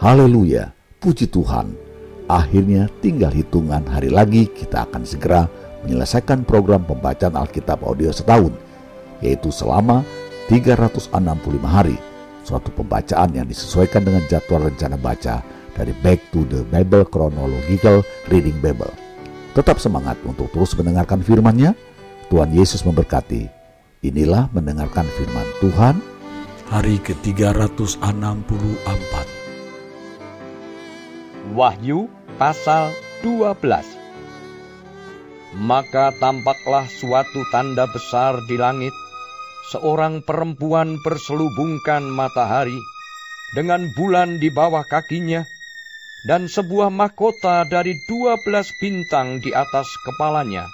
Haleluya, puji Tuhan. Akhirnya tinggal hitungan hari lagi kita akan segera menyelesaikan program pembacaan Alkitab audio setahun, yaitu selama 365 hari. Suatu pembacaan yang disesuaikan dengan jadwal rencana baca dari Back to the Bible Chronological Reading Bible. Tetap semangat untuk terus mendengarkan firman-Nya. Tuhan Yesus memberkati. Inilah mendengarkan firman Tuhan. Hari ke-364 Wahyu pasal 12 Maka tampaklah suatu tanda besar di langit, seorang perempuan berselubungkan matahari, dengan bulan di bawah kakinya, dan sebuah mahkota dari dua belas bintang di atas kepalanya.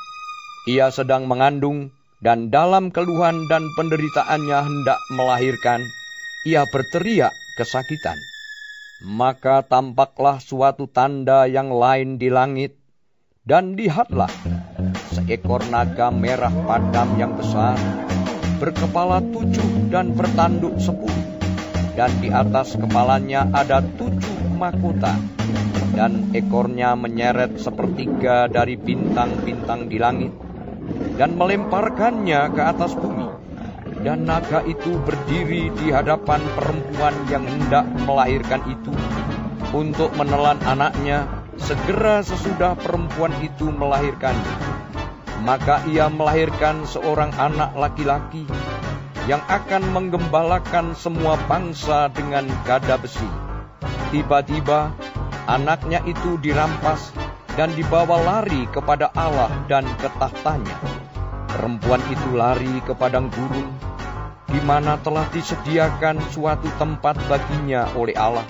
Ia sedang mengandung, dan dalam keluhan dan penderitaannya hendak melahirkan, ia berteriak kesakitan. Maka tampaklah suatu tanda yang lain di langit, dan lihatlah, seekor naga merah padam yang besar, berkepala tujuh dan bertanduk sepuluh, dan di atas kepalanya ada tujuh mahkota, dan ekornya menyeret sepertiga dari bintang-bintang di langit, dan melemparkannya ke atas bumi dan naga itu berdiri di hadapan perempuan yang hendak melahirkan itu untuk menelan anaknya segera sesudah perempuan itu melahirkannya. Maka ia melahirkan seorang anak laki-laki yang akan menggembalakan semua bangsa dengan gada besi. Tiba-tiba anaknya itu dirampas dan dibawa lari kepada Allah dan ke tahtanya. Perempuan itu lari ke padang gurun di mana telah disediakan suatu tempat baginya oleh Allah,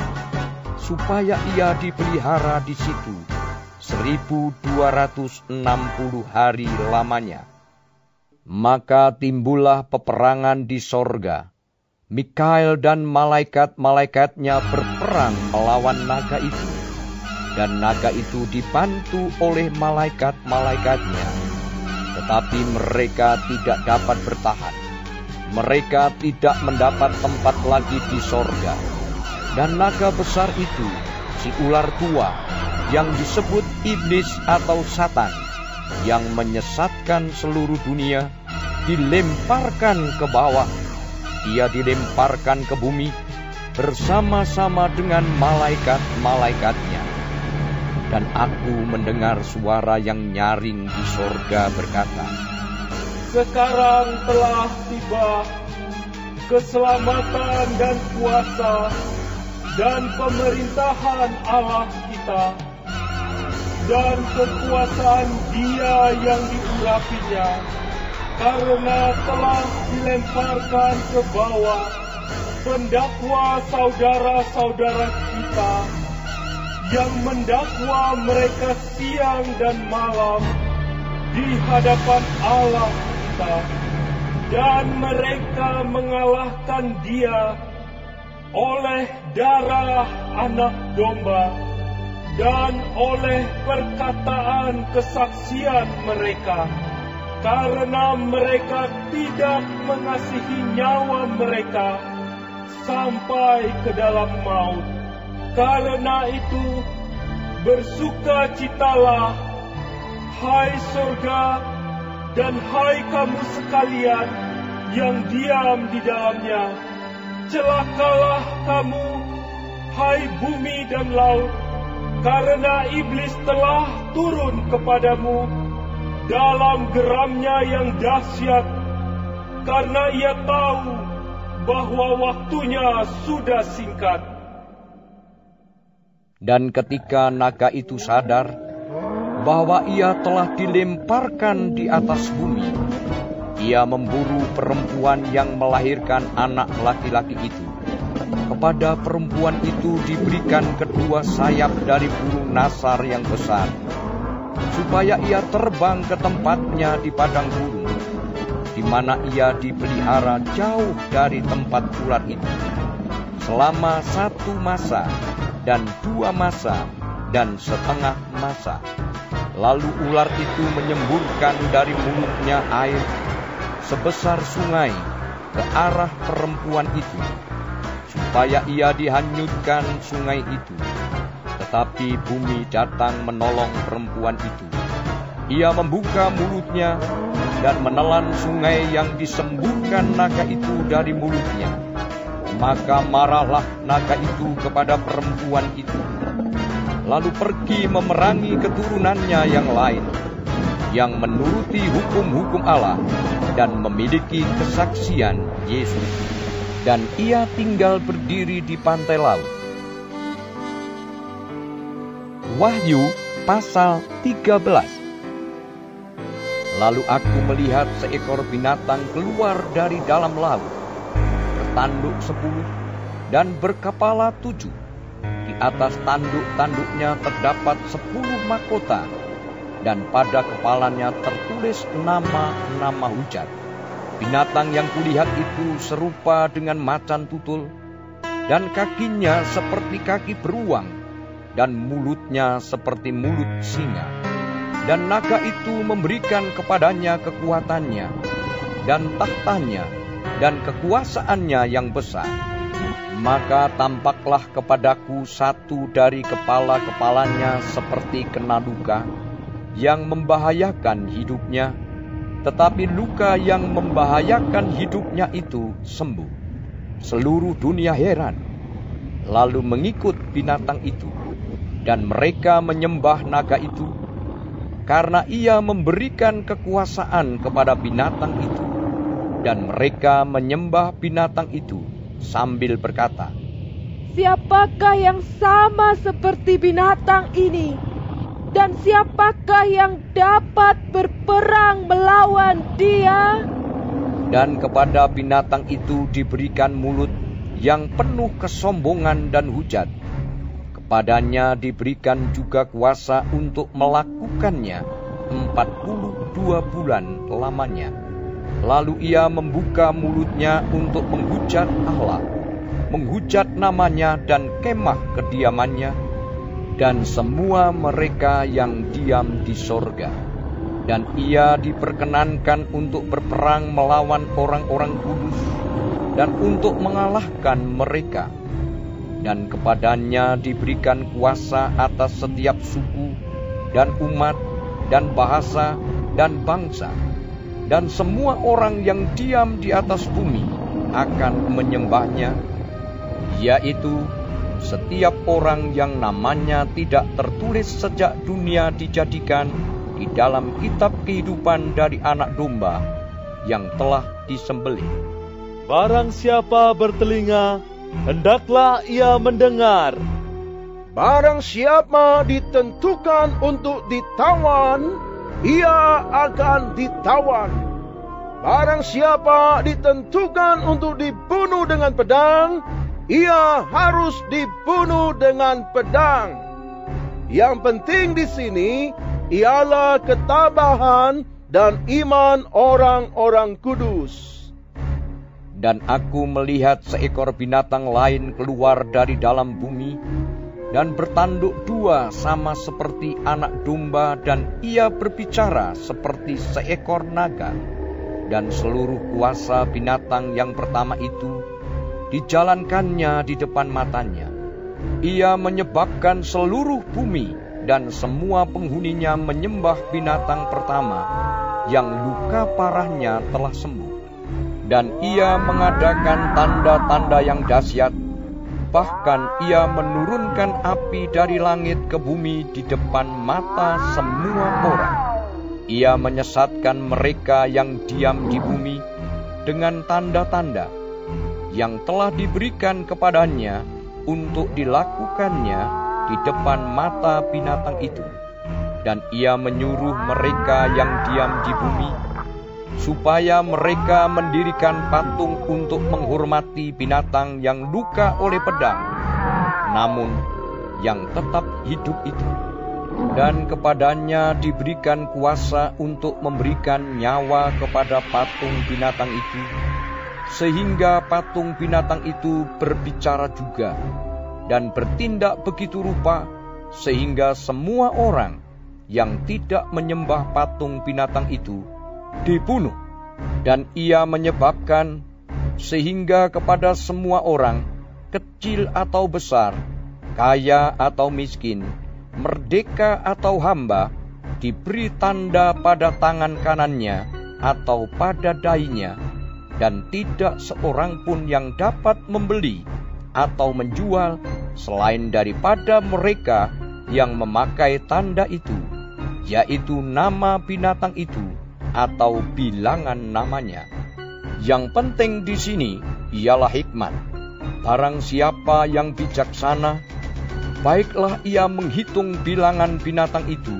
supaya ia dipelihara di situ 1260 hari lamanya. Maka timbullah peperangan di sorga. Mikael dan malaikat-malaikatnya berperang melawan naga itu. Dan naga itu dibantu oleh malaikat-malaikatnya. Tetapi mereka tidak dapat bertahan mereka tidak mendapat tempat lagi di sorga. Dan naga besar itu, si ular tua, yang disebut iblis atau satan, yang menyesatkan seluruh dunia, dilemparkan ke bawah. Ia dilemparkan ke bumi bersama-sama dengan malaikat-malaikatnya. Dan aku mendengar suara yang nyaring di sorga berkata, sekarang telah tiba keselamatan dan kuasa dan pemerintahan Allah kita dan kekuasaan dia yang diurapinya karena telah dilemparkan ke bawah pendakwa saudara-saudara kita yang mendakwa mereka siang dan malam di hadapan Allah dan mereka mengalahkan dia oleh darah anak domba dan oleh perkataan kesaksian mereka. Karena mereka tidak mengasihi nyawa mereka sampai ke dalam maut. Karena itu bersukacitalah hai surga dan hai kamu sekalian yang diam di dalamnya, celakalah kamu, hai bumi dan laut, karena iblis telah turun kepadamu dalam geramnya yang dahsyat, karena ia tahu bahwa waktunya sudah singkat. Dan ketika naga itu sadar, bahwa ia telah dilemparkan di atas bumi. Ia memburu perempuan yang melahirkan anak laki-laki itu. Kepada perempuan itu diberikan kedua sayap dari burung nasar yang besar, supaya ia terbang ke tempatnya di padang gurun, di mana ia dipelihara jauh dari tempat ular itu, selama satu masa dan dua masa dan setengah masa. Lalu ular itu menyemburkan dari mulutnya air sebesar sungai ke arah perempuan itu, supaya ia dihanyutkan sungai itu. Tetapi bumi datang menolong perempuan itu. Ia membuka mulutnya dan menelan sungai yang disembuhkan naga itu dari mulutnya. Maka marahlah naga itu kepada perempuan itu. Lalu pergi memerangi keturunannya yang lain, yang menuruti hukum-hukum Allah dan memiliki kesaksian Yesus. Dan ia tinggal berdiri di pantai laut Wahyu pasal 13 Lalu aku melihat seekor binatang keluar dari dalam laut, bertanduk sepuluh dan berkepala tujuh. Di atas tanduk-tanduknya terdapat sepuluh mahkota, dan pada kepalanya tertulis nama-nama hujat. Binatang yang kulihat itu serupa dengan macan tutul, dan kakinya seperti kaki beruang, dan mulutnya seperti mulut singa. Dan naga itu memberikan kepadanya kekuatannya, dan tahtanya, dan kekuasaannya yang besar. Maka tampaklah kepadaku satu dari kepala-kepalanya seperti kena luka, yang membahayakan hidupnya, tetapi luka yang membahayakan hidupnya itu sembuh. Seluruh dunia heran, lalu mengikut binatang itu dan mereka menyembah naga itu karena ia memberikan kekuasaan kepada binatang itu dan mereka menyembah binatang itu sambil berkata Siapakah yang sama seperti binatang ini? Dan siapakah yang dapat berperang melawan dia? Dan kepada binatang itu diberikan mulut yang penuh kesombongan dan hujat. Padanya diberikan juga kuasa untuk melakukannya 42 bulan lamanya. Lalu ia membuka mulutnya untuk menghujat Allah, menghujat namanya dan kemah kediamannya, dan semua mereka yang diam di sorga. Dan ia diperkenankan untuk berperang melawan orang-orang kudus dan untuk mengalahkan mereka dan kepadanya diberikan kuasa atas setiap suku dan umat dan bahasa dan bangsa dan semua orang yang diam di atas bumi akan menyembahnya yaitu setiap orang yang namanya tidak tertulis sejak dunia dijadikan di dalam kitab kehidupan dari anak domba yang telah disembelih. Barang siapa bertelinga, hendaklah ia mendengar. Barang siapa ditentukan untuk ditawan, ia akan ditawan. Barang siapa ditentukan untuk dibunuh dengan pedang, ia harus dibunuh dengan pedang. Yang penting di sini ialah ketabahan dan iman orang-orang kudus dan aku melihat seekor binatang lain keluar dari dalam bumi dan bertanduk dua sama seperti anak domba dan ia berbicara seperti seekor naga dan seluruh kuasa binatang yang pertama itu dijalankannya di depan matanya ia menyebabkan seluruh bumi dan semua penghuninya menyembah binatang pertama yang luka parahnya telah sembuh dan ia mengadakan tanda-tanda yang dahsyat. Bahkan ia menurunkan api dari langit ke bumi di depan mata semua orang. Ia menyesatkan mereka yang diam di bumi dengan tanda-tanda yang telah diberikan kepadanya untuk dilakukannya di depan mata binatang itu. Dan ia menyuruh mereka yang diam di bumi supaya mereka mendirikan patung untuk menghormati binatang yang luka oleh pedang, namun yang tetap hidup itu. Dan kepadanya diberikan kuasa untuk memberikan nyawa kepada patung binatang itu, sehingga patung binatang itu berbicara juga dan bertindak begitu rupa, sehingga semua orang yang tidak menyembah patung binatang itu dibunuh, dan ia menyebabkan sehingga kepada semua orang kecil atau besar, kaya atau miskin, merdeka atau hamba, diberi tanda pada tangan kanannya atau pada dainya, dan tidak seorang pun yang dapat membeli atau menjual selain daripada mereka yang memakai tanda itu, yaitu nama binatang itu atau bilangan namanya. Yang penting di sini ialah hikmat. Barang siapa yang bijaksana, baiklah ia menghitung bilangan binatang itu,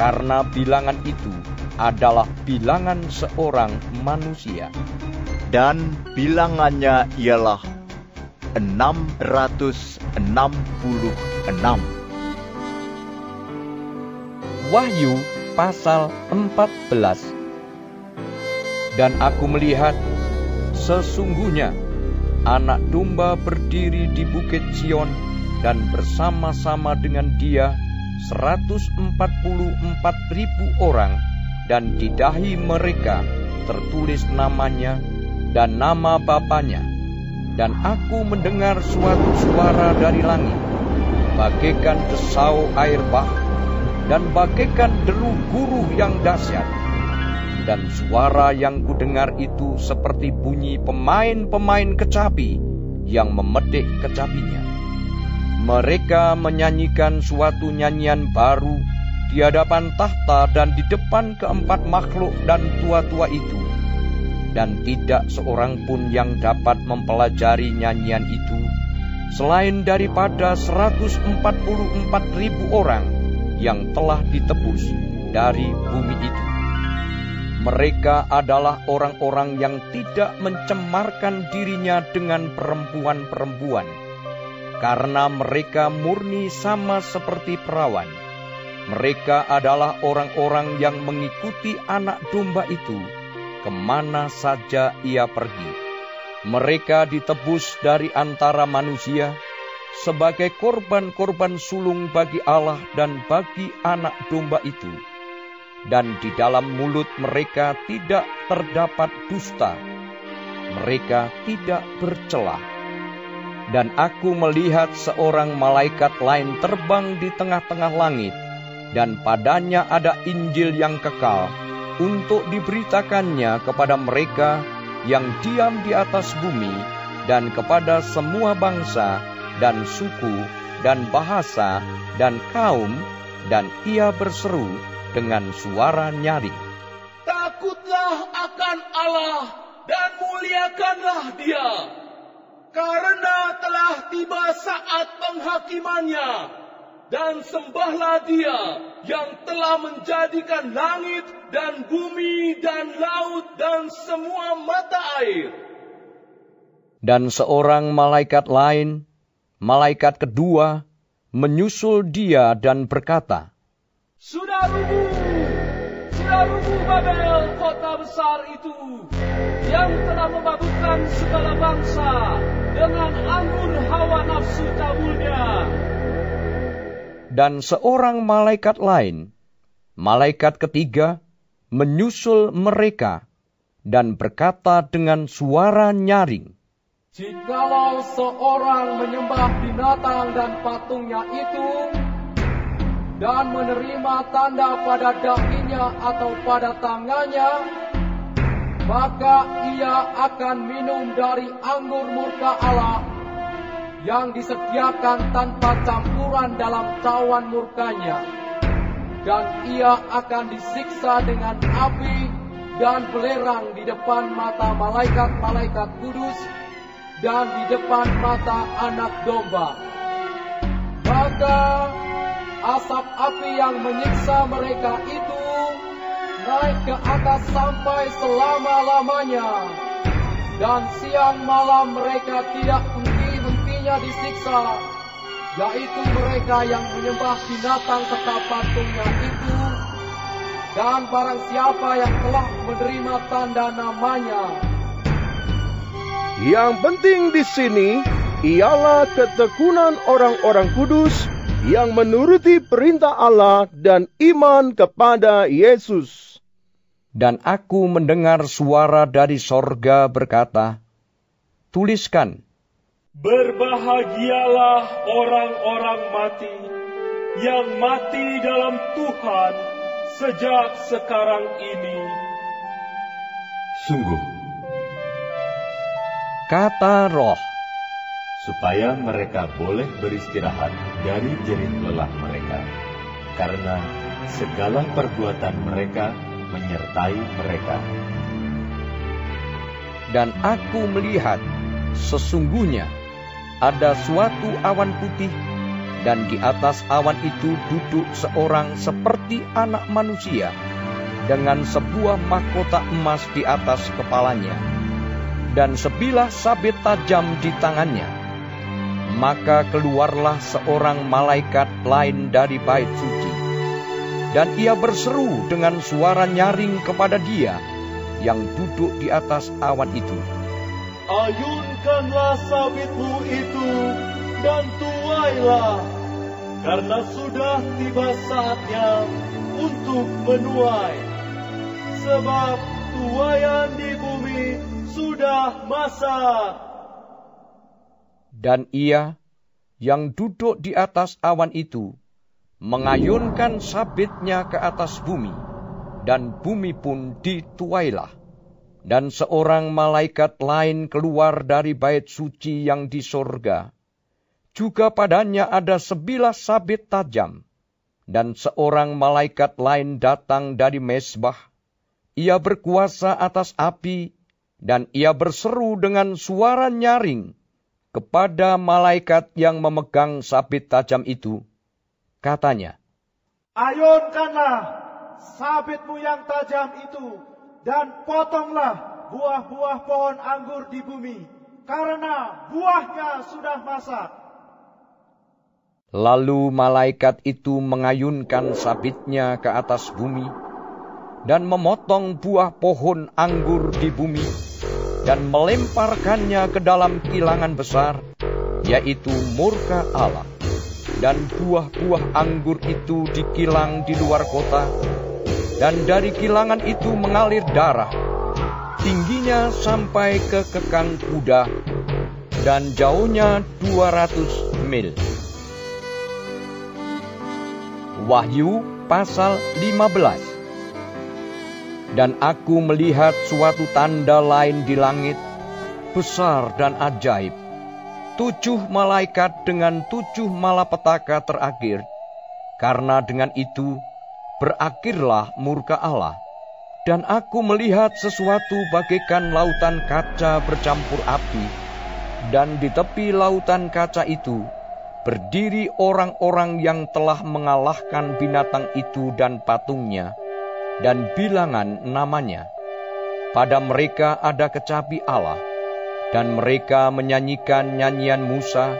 karena bilangan itu adalah bilangan seorang manusia. Dan bilangannya ialah 666. Wahyu pasal 14 Dan aku melihat sesungguhnya anak domba berdiri di bukit Sion dan bersama-sama dengan dia 144 ribu orang dan di dahi mereka tertulis namanya dan nama bapaknya dan aku mendengar suatu suara dari langit bagaikan desau air bah dan bagaikan deru guru yang dahsyat dan suara yang kudengar itu seperti bunyi pemain-pemain kecapi yang memedek kecapinya. Mereka menyanyikan suatu nyanyian baru di hadapan tahta dan di depan keempat makhluk dan tua-tua itu. Dan tidak seorang pun yang dapat mempelajari nyanyian itu, selain daripada 144 ribu orang yang telah ditebus dari bumi itu. Mereka adalah orang-orang yang tidak mencemarkan dirinya dengan perempuan-perempuan, karena mereka murni sama seperti perawan. Mereka adalah orang-orang yang mengikuti anak domba itu ke mana saja ia pergi. Mereka ditebus dari antara manusia sebagai korban-korban sulung bagi Allah dan bagi anak domba itu dan di dalam mulut mereka tidak terdapat dusta. Mereka tidak bercelah. Dan aku melihat seorang malaikat lain terbang di tengah-tengah langit, dan padanya ada Injil yang kekal untuk diberitakannya kepada mereka yang diam di atas bumi, dan kepada semua bangsa, dan suku, dan bahasa, dan kaum, dan ia berseru, dengan suara nyaring. Takutlah akan Allah dan muliakanlah dia. Karena telah tiba saat penghakimannya. Dan sembahlah dia yang telah menjadikan langit dan bumi dan laut dan semua mata air. Dan seorang malaikat lain, malaikat kedua, menyusul dia dan berkata, sudah rubuh, sudah rubuh Babel, kota besar itu, yang telah memabukkan segala bangsa dengan anggur hawa nafsu cabulnya. Dan seorang malaikat lain, malaikat ketiga, menyusul mereka dan berkata dengan suara nyaring, Jikalau seorang menyembah binatang dan patungnya itu, dan menerima tanda pada dahinya atau pada tangannya, maka ia akan minum dari anggur murka Allah yang disediakan tanpa campuran dalam cawan murkanya. Dan ia akan disiksa dengan api dan belerang di depan mata malaikat-malaikat kudus dan di depan mata anak domba. Maka asap api yang menyiksa mereka itu naik ke atas sampai selama-lamanya. Dan siang malam mereka tidak henti-hentinya disiksa, yaitu mereka yang menyembah binatang serta patungnya itu, dan barang siapa yang telah menerima tanda namanya. Yang penting di sini ialah ketekunan orang-orang kudus yang menuruti perintah Allah dan iman kepada Yesus. Dan aku mendengar suara dari sorga berkata, Tuliskan, Berbahagialah orang-orang mati yang mati dalam Tuhan sejak sekarang ini. Sungguh, Kata roh, supaya mereka boleh beristirahat dari jerit lelah mereka, karena segala perbuatan mereka menyertai mereka. dan aku melihat sesungguhnya ada suatu awan putih dan di atas awan itu duduk seorang seperti anak manusia dengan sebuah mahkota emas di atas kepalanya dan sebilah sabit tajam di tangannya. Maka keluarlah seorang malaikat lain dari bait suci. Dan ia berseru dengan suara nyaring kepada dia yang duduk di atas awan itu. Ayunkanlah sabitmu itu dan tuailah, karena sudah tiba saatnya untuk menuai. Sebab tuaian di bumi sudah masak. Dan ia yang duduk di atas awan itu mengayunkan sabitnya ke atas bumi, dan bumi pun dituailah. Dan seorang malaikat lain keluar dari bait suci yang di sorga. Juga padanya ada sebilah sabit tajam. Dan seorang malaikat lain datang dari mesbah. Ia berkuasa atas api, dan ia berseru dengan suara nyaring kepada malaikat yang memegang sabit tajam itu. Katanya, Ayunkanlah sabitmu yang tajam itu dan potonglah buah-buah pohon anggur di bumi, karena buahnya sudah masak. Lalu malaikat itu mengayunkan sabitnya ke atas bumi dan memotong buah pohon anggur di bumi dan melemparkannya ke dalam kilangan besar, yaitu murka Allah. Dan buah-buah anggur itu dikilang di luar kota, dan dari kilangan itu mengalir darah. Tingginya sampai ke kekang kuda, dan jauhnya 200 mil. Wahyu pasal 15 Dan aku melihat suatu tanda lain di langit, besar dan ajaib. Tujuh malaikat dengan tujuh malapetaka terakhir, karena dengan itu berakhirlah murka Allah. Dan aku melihat sesuatu bagaikan lautan kaca bercampur api, dan di tepi lautan kaca itu berdiri orang-orang yang telah mengalahkan binatang itu dan patungnya, dan bilangan namanya. Pada mereka ada kecapi Allah, dan mereka menyanyikan nyanyian Musa,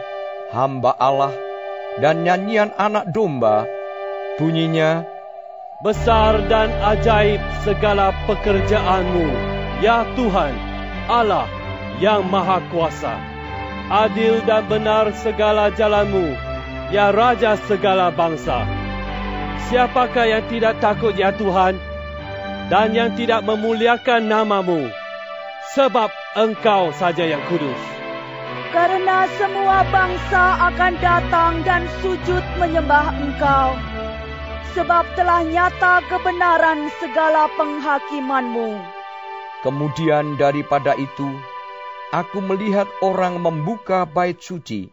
hamba Allah, dan nyanyian anak domba. Bunyinya, Besar dan ajaib segala pekerjaanmu, ya Tuhan, Allah yang Maha Kuasa. Adil dan benar segala jalanmu, ya Raja segala bangsa. Siapakah yang tidak takut ya Tuhan, dan yang tidak memuliakan namamu, sebab engkau saja yang kudus. Karena semua bangsa akan datang dan sujud menyembah engkau. Sebab telah nyata kebenaran segala penghakimanmu. Kemudian daripada itu, aku melihat orang membuka bait suci,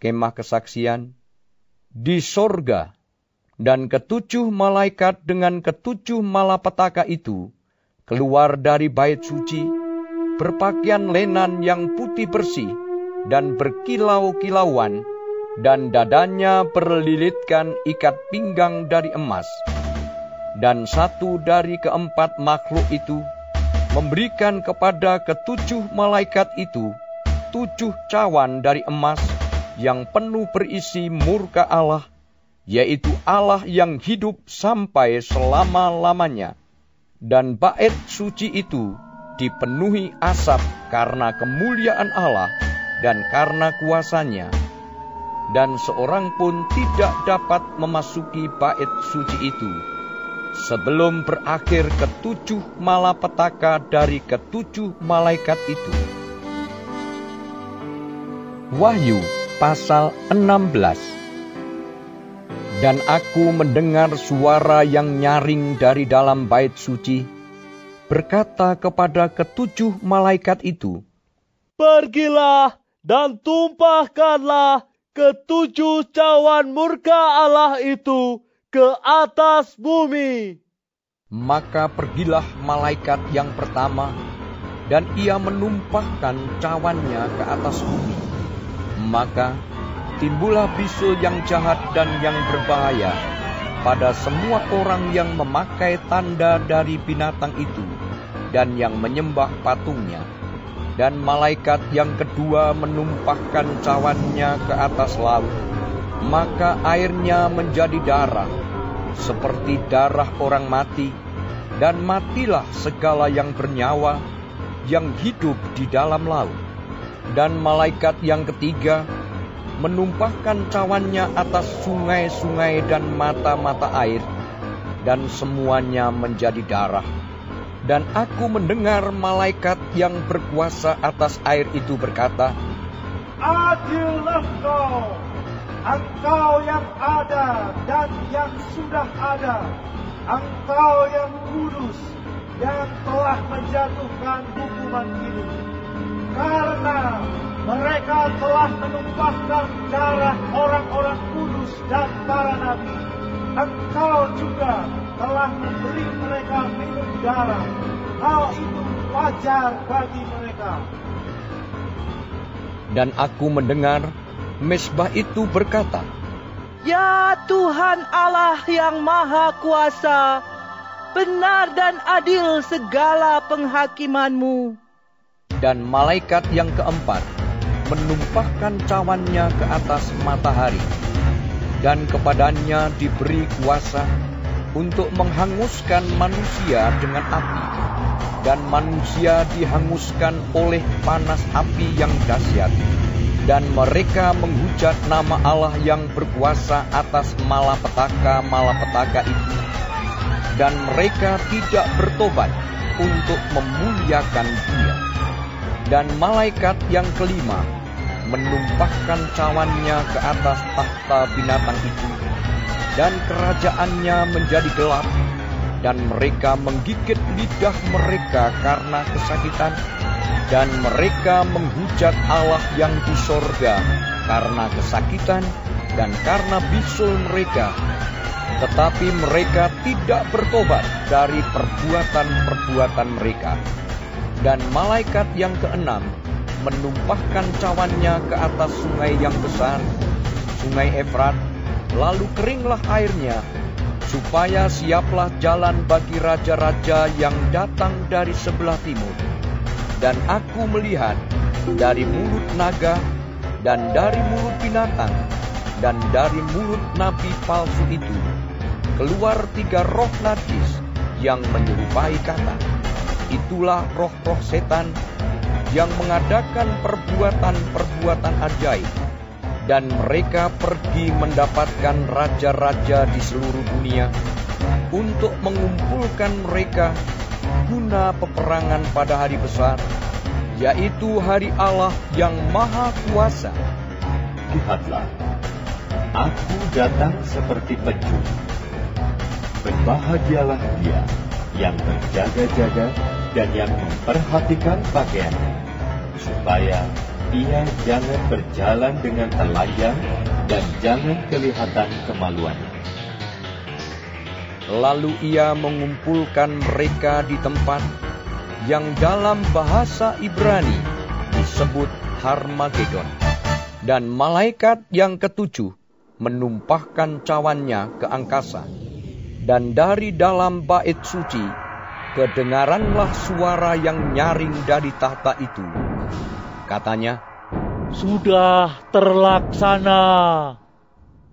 kemah kesaksian, di sorga, dan ketujuh malaikat dengan ketujuh malapetaka itu keluar dari bait suci, berpakaian lenan yang putih bersih dan berkilau-kilauan, dan dadanya berlilitkan ikat pinggang dari emas. Dan satu dari keempat makhluk itu memberikan kepada ketujuh malaikat itu tujuh cawan dari emas yang penuh berisi murka Allah, yaitu Allah yang hidup sampai selama-lamanya. Dan bait suci itu dipenuhi asap karena kemuliaan Allah dan karena kuasanya dan seorang pun tidak dapat memasuki bait suci itu sebelum berakhir ketujuh malapetaka dari ketujuh malaikat itu. Wahyu pasal 16 Dan aku mendengar suara yang nyaring dari dalam bait suci, berkata kepada ketujuh malaikat itu, Pergilah dan tumpahkanlah ketujuh cawan murka Allah itu ke atas bumi. Maka pergilah malaikat yang pertama, dan ia menumpahkan cawannya ke atas bumi. Maka timbullah bisul yang jahat dan yang berbahaya pada semua orang yang memakai tanda dari binatang itu dan yang menyembah patungnya. Dan malaikat yang kedua menumpahkan cawannya ke atas laut, maka airnya menjadi darah, seperti darah orang mati, dan matilah segala yang bernyawa yang hidup di dalam laut. Dan malaikat yang ketiga menumpahkan cawannya atas sungai-sungai dan mata-mata air, dan semuanya menjadi darah. Dan aku mendengar malaikat yang berkuasa atas air itu berkata, Adillah kau, engkau yang ada dan yang sudah ada, engkau yang kudus, yang telah menjatuhkan hukuman ini. Karena mereka telah menumpahkan darah orang-orang kudus dan para nabi. Engkau juga telah memberi mereka minum darah. Hal itu wajar bagi mereka. Dan aku mendengar mesbah itu berkata, Ya Tuhan Allah yang Maha Kuasa, benar dan adil segala penghakimanmu. Dan malaikat yang keempat menumpahkan cawannya ke atas matahari, dan kepadanya diberi kuasa untuk menghanguskan manusia dengan api, dan manusia dihanguskan oleh panas api yang dahsyat. Dan mereka menghujat nama Allah yang berkuasa atas malapetaka-malapetaka itu. Dan mereka tidak bertobat untuk memuliakan dia. Dan malaikat yang kelima menumpahkan cawannya ke atas tahta binatang itu, dan kerajaannya menjadi gelap, dan mereka menggigit lidah mereka karena kesakitan, dan mereka menghujat Allah yang di sorga karena kesakitan dan karena bisul mereka. Tetapi mereka tidak bertobat dari perbuatan-perbuatan mereka. Dan malaikat yang keenam menumpahkan cawannya ke atas sungai yang besar, sungai Efrat, lalu keringlah airnya, supaya siaplah jalan bagi raja-raja yang datang dari sebelah timur. Dan aku melihat dari mulut naga, dan dari mulut binatang, dan dari mulut nabi palsu itu, keluar tiga roh najis yang menyerupai kata. Itulah roh-roh setan yang mengadakan perbuatan-perbuatan ajaib, dan mereka pergi mendapatkan raja-raja di seluruh dunia untuk mengumpulkan mereka guna peperangan pada hari besar, yaitu hari Allah yang Maha Kuasa. Lihatlah, aku datang seperti pencuri. Berbahagialah dia yang berjaga-jaga dan yang memperhatikan pakaiannya, supaya ia jangan berjalan dengan telanjang dan jangan kelihatan kemaluannya. Lalu ia mengumpulkan mereka di tempat yang dalam bahasa Ibrani disebut Harmagedon. Dan malaikat yang ketujuh menumpahkan cawannya ke angkasa. Dan dari dalam bait suci kedengaranlah suara yang nyaring dari tahta itu. Katanya, Sudah terlaksana.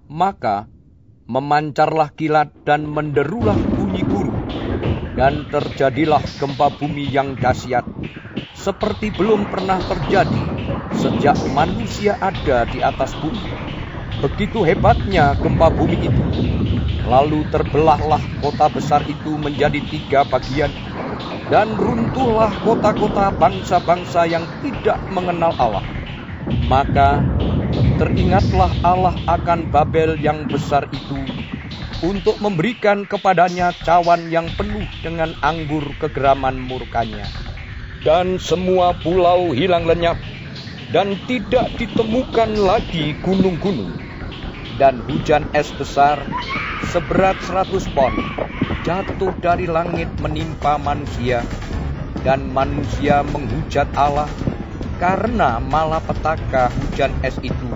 Maka memancarlah kilat dan menderulah bunyi guru. Dan terjadilah gempa bumi yang dahsyat, seperti belum pernah terjadi sejak manusia ada di atas bumi. Begitu hebatnya gempa bumi itu. Lalu terbelahlah kota besar itu menjadi tiga bagian, dan runtuhlah kota-kota bangsa-bangsa yang tidak mengenal Allah. Maka teringatlah Allah akan Babel yang besar itu untuk memberikan kepadanya cawan yang penuh dengan anggur kegeraman murkanya. Dan semua pulau hilang lenyap, dan tidak ditemukan lagi gunung-gunung. Dan hujan es besar seberat seratus pon jatuh dari langit menimpa manusia, dan manusia menghujat Allah karena malapetaka hujan es itu,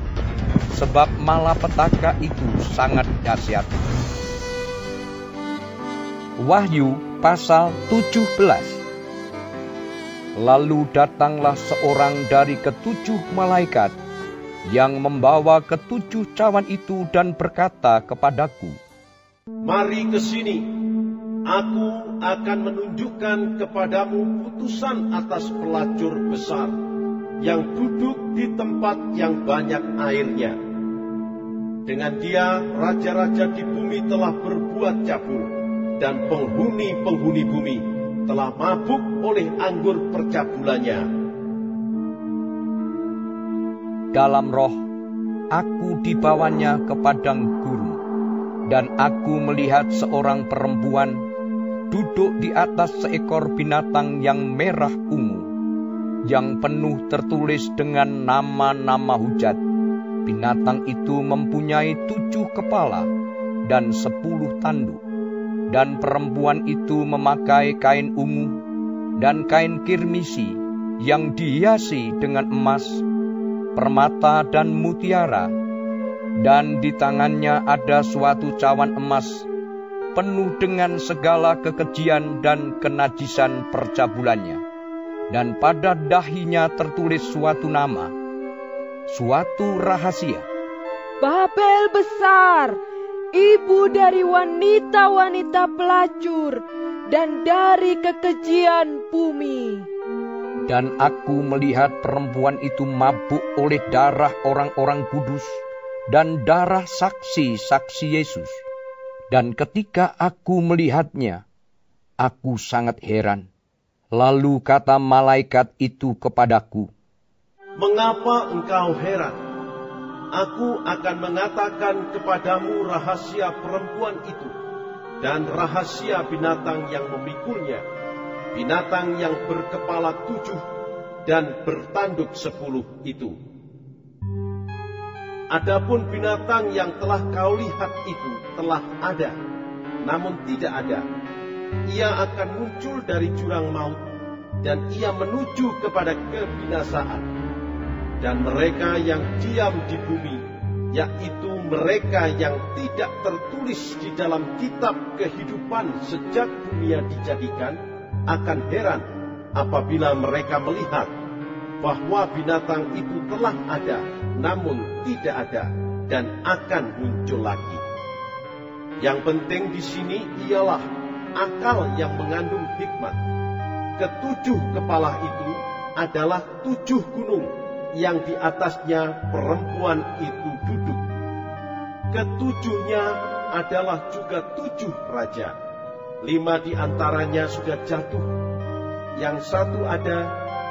sebab malapetaka itu sangat dahsyat. Wahyu pasal 17 Lalu datanglah seorang dari ketujuh malaikat yang membawa ketujuh cawan itu dan berkata kepadaku, Mari ke sini, aku akan menunjukkan kepadamu putusan atas pelacur besar yang duduk di tempat yang banyak airnya. Dengan dia, raja-raja di bumi telah berbuat cabul dan penghuni-penghuni bumi telah mabuk oleh anggur percabulannya. Dalam roh, aku dibawanya ke padang gurun, dan aku melihat seorang perempuan duduk di atas seekor binatang yang merah ungu, yang penuh tertulis dengan nama-nama hujat. Binatang itu mempunyai tujuh kepala dan sepuluh tanduk dan perempuan itu memakai kain ungu dan kain kirmisi yang dihiasi dengan emas, permata, dan mutiara, dan di tangannya ada suatu cawan emas penuh dengan segala kekejian dan kenajisan percabulannya, dan pada dahinya tertulis suatu nama, suatu rahasia. Babel besar, ibu dari wanita-wanita pelacur dan dari kekejian bumi. Dan aku melihat perempuan itu mabuk oleh darah orang-orang kudus dan darah saksi-saksi Yesus. Dan ketika aku melihatnya, aku sangat heran. Lalu kata malaikat itu kepadaku, Mengapa engkau heran? aku akan mengatakan kepadamu rahasia perempuan itu dan rahasia binatang yang memikulnya, binatang yang berkepala tujuh dan bertanduk sepuluh itu. Adapun binatang yang telah kau lihat itu telah ada, namun tidak ada. Ia akan muncul dari jurang maut, dan ia menuju kepada kebinasaan dan mereka yang diam di bumi, yaitu mereka yang tidak tertulis di dalam kitab kehidupan sejak dunia dijadikan, akan heran apabila mereka melihat bahwa binatang itu telah ada, namun tidak ada, dan akan muncul lagi. Yang penting di sini ialah akal yang mengandung hikmat. Ketujuh kepala itu adalah tujuh gunung yang di atasnya perempuan itu duduk. Ketujuhnya adalah juga tujuh raja. Lima di antaranya sudah jatuh. Yang satu ada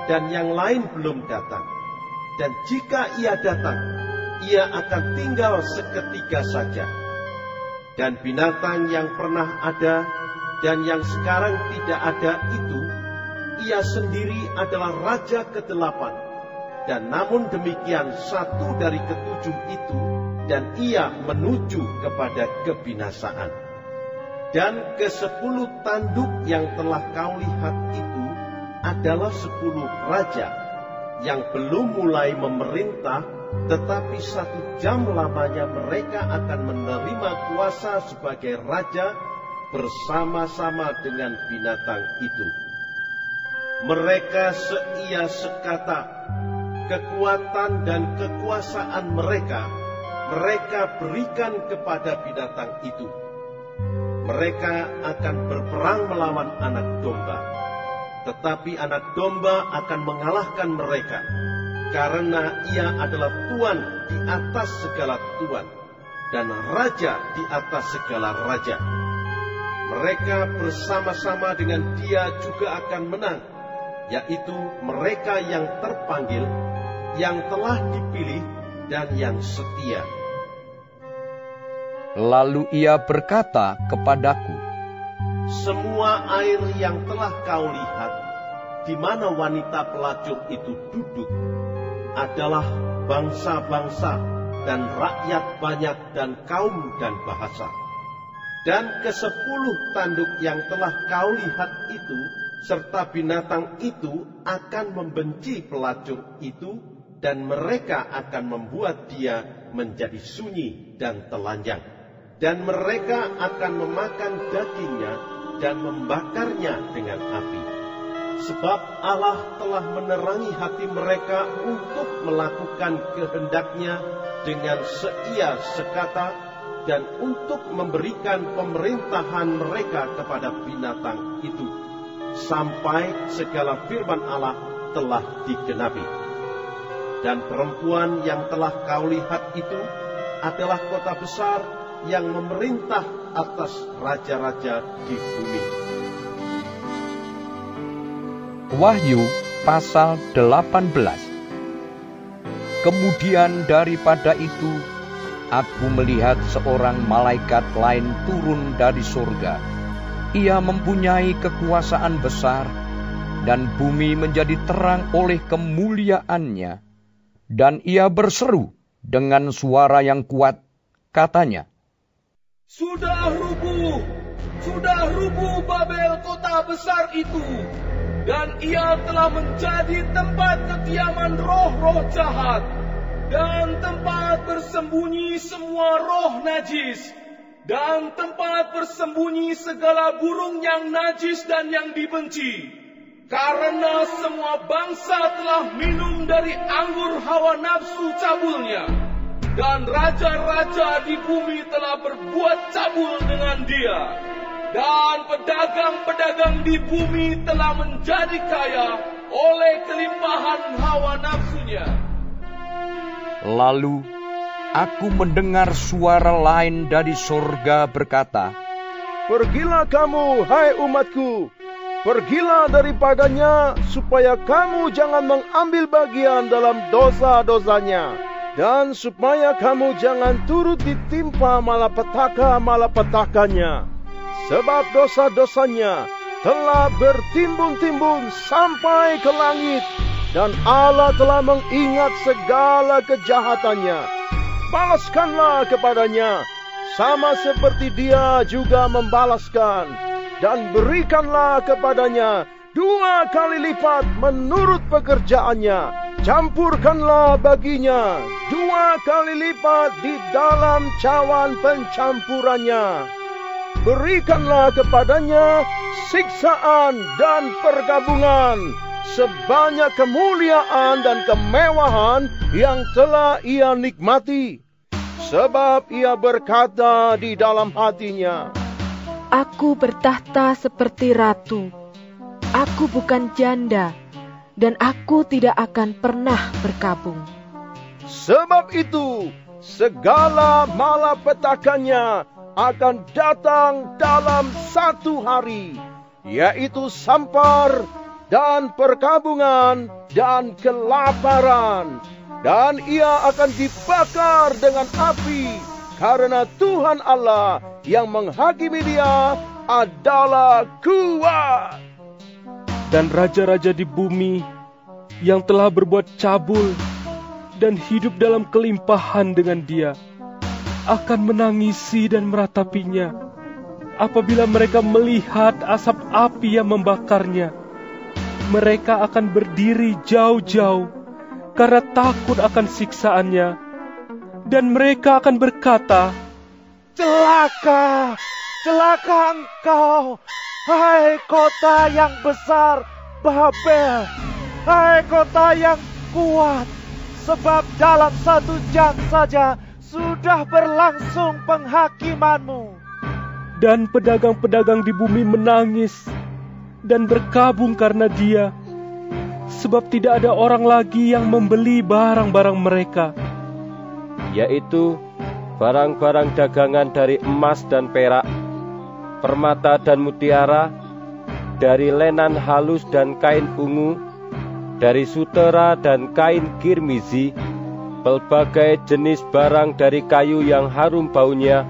dan yang lain belum datang. Dan jika ia datang, ia akan tinggal seketika saja. Dan binatang yang pernah ada dan yang sekarang tidak ada itu, ia sendiri adalah raja kedelapan dan namun demikian satu dari ketujuh itu dan ia menuju kepada kebinasaan. Dan ke sepuluh tanduk yang telah kau lihat itu adalah sepuluh raja yang belum mulai memerintah tetapi satu jam lamanya mereka akan menerima kuasa sebagai raja bersama-sama dengan binatang itu. Mereka seia sekata kekuatan dan kekuasaan mereka, mereka berikan kepada binatang itu. Mereka akan berperang melawan anak domba, tetapi anak domba akan mengalahkan mereka, karena ia adalah tuan di atas segala tuan dan raja di atas segala raja. Mereka bersama-sama dengan dia juga akan menang, yaitu mereka yang terpanggil yang telah dipilih dan yang setia. Lalu ia berkata kepadaku, Semua air yang telah kau lihat, di mana wanita pelacur itu duduk, adalah bangsa-bangsa dan rakyat banyak dan kaum dan bahasa. Dan kesepuluh tanduk yang telah kau lihat itu, serta binatang itu akan membenci pelacur itu, dan mereka akan membuat dia menjadi sunyi dan telanjang dan mereka akan memakan dagingnya dan membakarnya dengan api. Sebab Allah telah menerangi hati mereka untuk melakukan kehendaknya dengan seia sekata dan untuk memberikan pemerintahan mereka kepada binatang itu sampai segala firman Allah telah digenapi. Dan perempuan yang telah kau lihat itu adalah kota besar yang memerintah atas raja-raja di bumi. Wahyu pasal 18 Kemudian daripada itu, aku melihat seorang malaikat lain turun dari surga. Ia mempunyai kekuasaan besar, dan bumi menjadi terang oleh kemuliaannya. Dan ia berseru dengan suara yang kuat, katanya, sudah rubuh, sudah rubuh Babel kota besar itu. Dan ia telah menjadi tempat kediaman roh-roh jahat. Dan tempat bersembunyi semua roh najis. Dan tempat bersembunyi segala burung yang najis dan yang dibenci. Karena semua bangsa telah minum dari anggur hawa nafsu cabulnya dan raja-raja di bumi telah berbuat cabul dengan dia. Dan pedagang-pedagang di bumi telah menjadi kaya oleh kelimpahan hawa nafsunya. Lalu aku mendengar suara lain dari sorga berkata, Pergilah kamu, hai umatku, pergilah daripadanya supaya kamu jangan mengambil bagian dalam dosa-dosanya dan supaya kamu jangan turut ditimpa malapetaka-malapetakanya. Sebab dosa-dosanya telah bertimbun-timbun sampai ke langit, dan Allah telah mengingat segala kejahatannya. Balaskanlah kepadanya, sama seperti dia juga membalaskan, dan berikanlah kepadanya dua kali lipat menurut pekerjaannya campurkanlah baginya dua kali lipat di dalam cawan pencampurannya. Berikanlah kepadanya siksaan dan pergabungan sebanyak kemuliaan dan kemewahan yang telah ia nikmati. Sebab ia berkata di dalam hatinya, Aku bertahta seperti ratu. Aku bukan janda dan aku tidak akan pernah berkabung. Sebab itu, segala malapetakannya akan datang dalam satu hari, yaitu sampar dan perkabungan dan kelaparan. Dan ia akan dibakar dengan api, karena Tuhan Allah yang menghakimi dia adalah kuat dan raja-raja di bumi yang telah berbuat cabul dan hidup dalam kelimpahan dengan dia akan menangisi dan meratapinya apabila mereka melihat asap api yang membakarnya. Mereka akan berdiri jauh-jauh karena takut akan siksaannya dan mereka akan berkata, Celaka, celaka engkau, Hai kota yang besar, Babel. Hai kota yang kuat, sebab dalam satu jam saja sudah berlangsung penghakimanmu. Dan pedagang-pedagang di bumi menangis dan berkabung karena dia, sebab tidak ada orang lagi yang membeli barang-barang mereka, yaitu barang-barang dagangan dari emas dan perak permata dan mutiara, dari lenan halus dan kain ungu, dari sutera dan kain kirmizi, pelbagai jenis barang dari kayu yang harum baunya,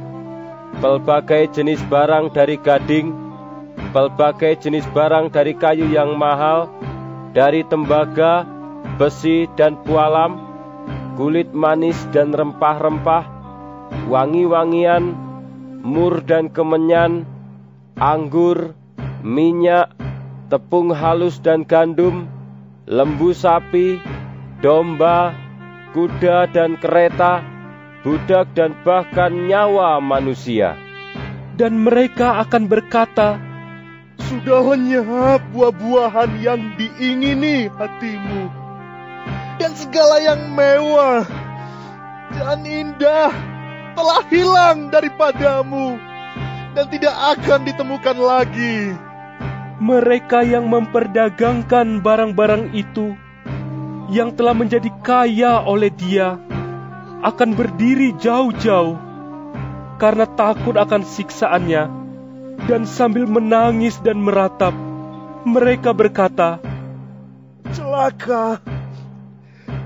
pelbagai jenis barang dari gading, pelbagai jenis barang dari kayu yang mahal, dari tembaga, besi dan pualam, kulit manis dan rempah-rempah, wangi-wangian, mur dan kemenyan, anggur, minyak, tepung halus dan gandum, lembu sapi, domba, kuda dan kereta, budak dan bahkan nyawa manusia. Dan mereka akan berkata, Sudah lenyap buah-buahan yang diingini hatimu, dan segala yang mewah dan indah telah hilang daripadamu, dan tidak akan ditemukan lagi mereka yang memperdagangkan barang-barang itu, yang telah menjadi kaya oleh Dia, akan berdiri jauh-jauh karena takut akan siksaannya, dan sambil menangis dan meratap, mereka berkata, "Celaka,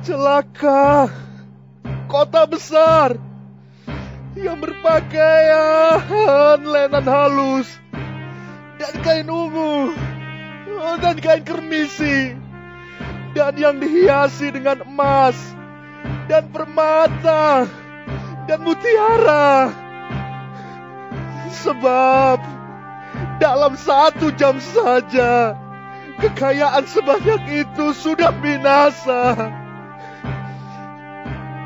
celaka, kota besar!" yang berpakaian lenan halus dan kain ungu dan kain kermisi dan yang dihiasi dengan emas dan permata dan mutiara. Sebab dalam satu jam saja kekayaan sebanyak itu sudah binasa.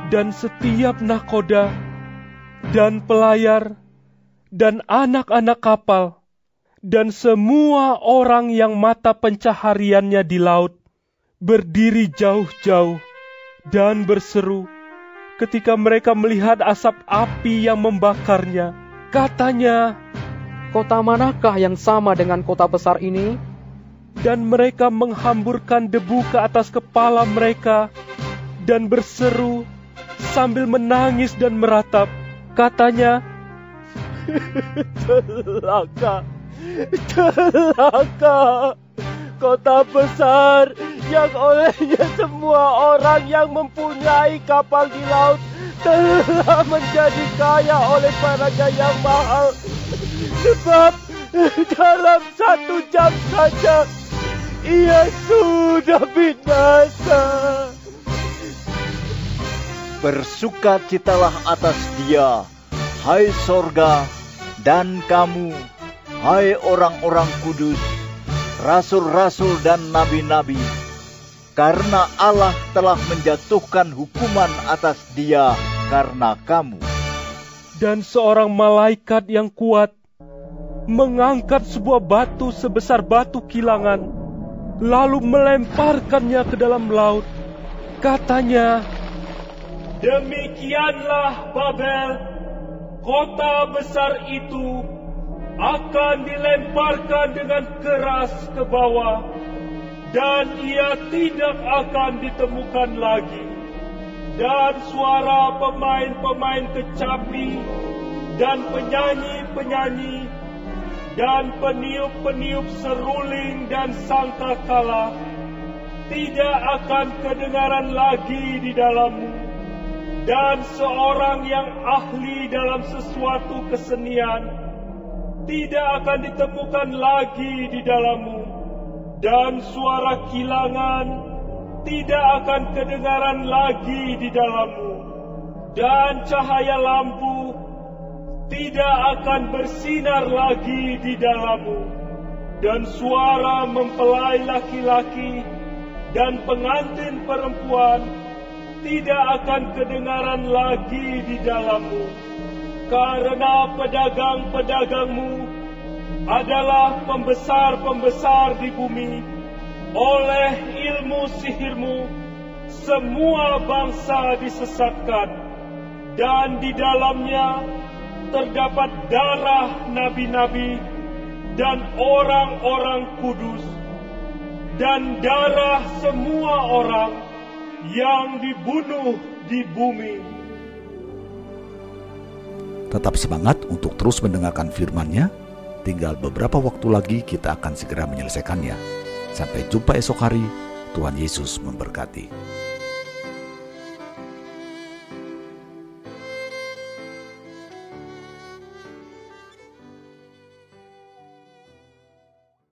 Dan setiap nakoda dan pelayar dan anak-anak kapal dan semua orang yang mata pencahariannya di laut berdiri jauh-jauh dan berseru ketika mereka melihat asap api yang membakarnya. Katanya, Kota manakah yang sama dengan kota besar ini? Dan mereka menghamburkan debu ke atas kepala mereka dan berseru sambil menangis dan meratap. Katanya, celaka celaka kota besar yang olehnya semua orang yang mempunyai kapal di laut telah menjadi kaya oleh barangnya yang mahal. Sebab dalam satu jam saja ia sudah binasa. Bersukacitalah atas dia hai sorga dan kamu Hai orang-orang kudus, rasul-rasul dan nabi-nabi, karena Allah telah menjatuhkan hukuman atas dia karena kamu. Dan seorang malaikat yang kuat mengangkat sebuah batu sebesar batu kilangan, lalu melemparkannya ke dalam laut. Katanya, Demikianlah Babel, kota besar itu akan dilemparkan dengan keras ke bawah dan ia tidak akan ditemukan lagi. Dan suara pemain-pemain kecapi dan penyanyi-penyanyi dan peniup-peniup seruling dan sangkakala tidak akan kedengaran lagi di dalammu. Dan seorang yang ahli dalam sesuatu kesenian tidak akan ditemukan lagi di dalammu, dan suara kilangan tidak akan kedengaran lagi di dalammu, dan cahaya lampu tidak akan bersinar lagi di dalammu, dan suara mempelai laki-laki dan pengantin perempuan tidak akan kedengaran lagi di dalammu karena pedagang-pedagangmu adalah pembesar-pembesar di bumi. Oleh ilmu sihirmu, semua bangsa disesatkan, dan di dalamnya terdapat darah nabi-nabi dan orang-orang kudus, dan darah semua orang yang dibunuh di bumi. Tetap semangat untuk terus mendengarkan firman-Nya. Tinggal beberapa waktu lagi kita akan segera menyelesaikannya. Sampai jumpa esok hari. Tuhan Yesus memberkati.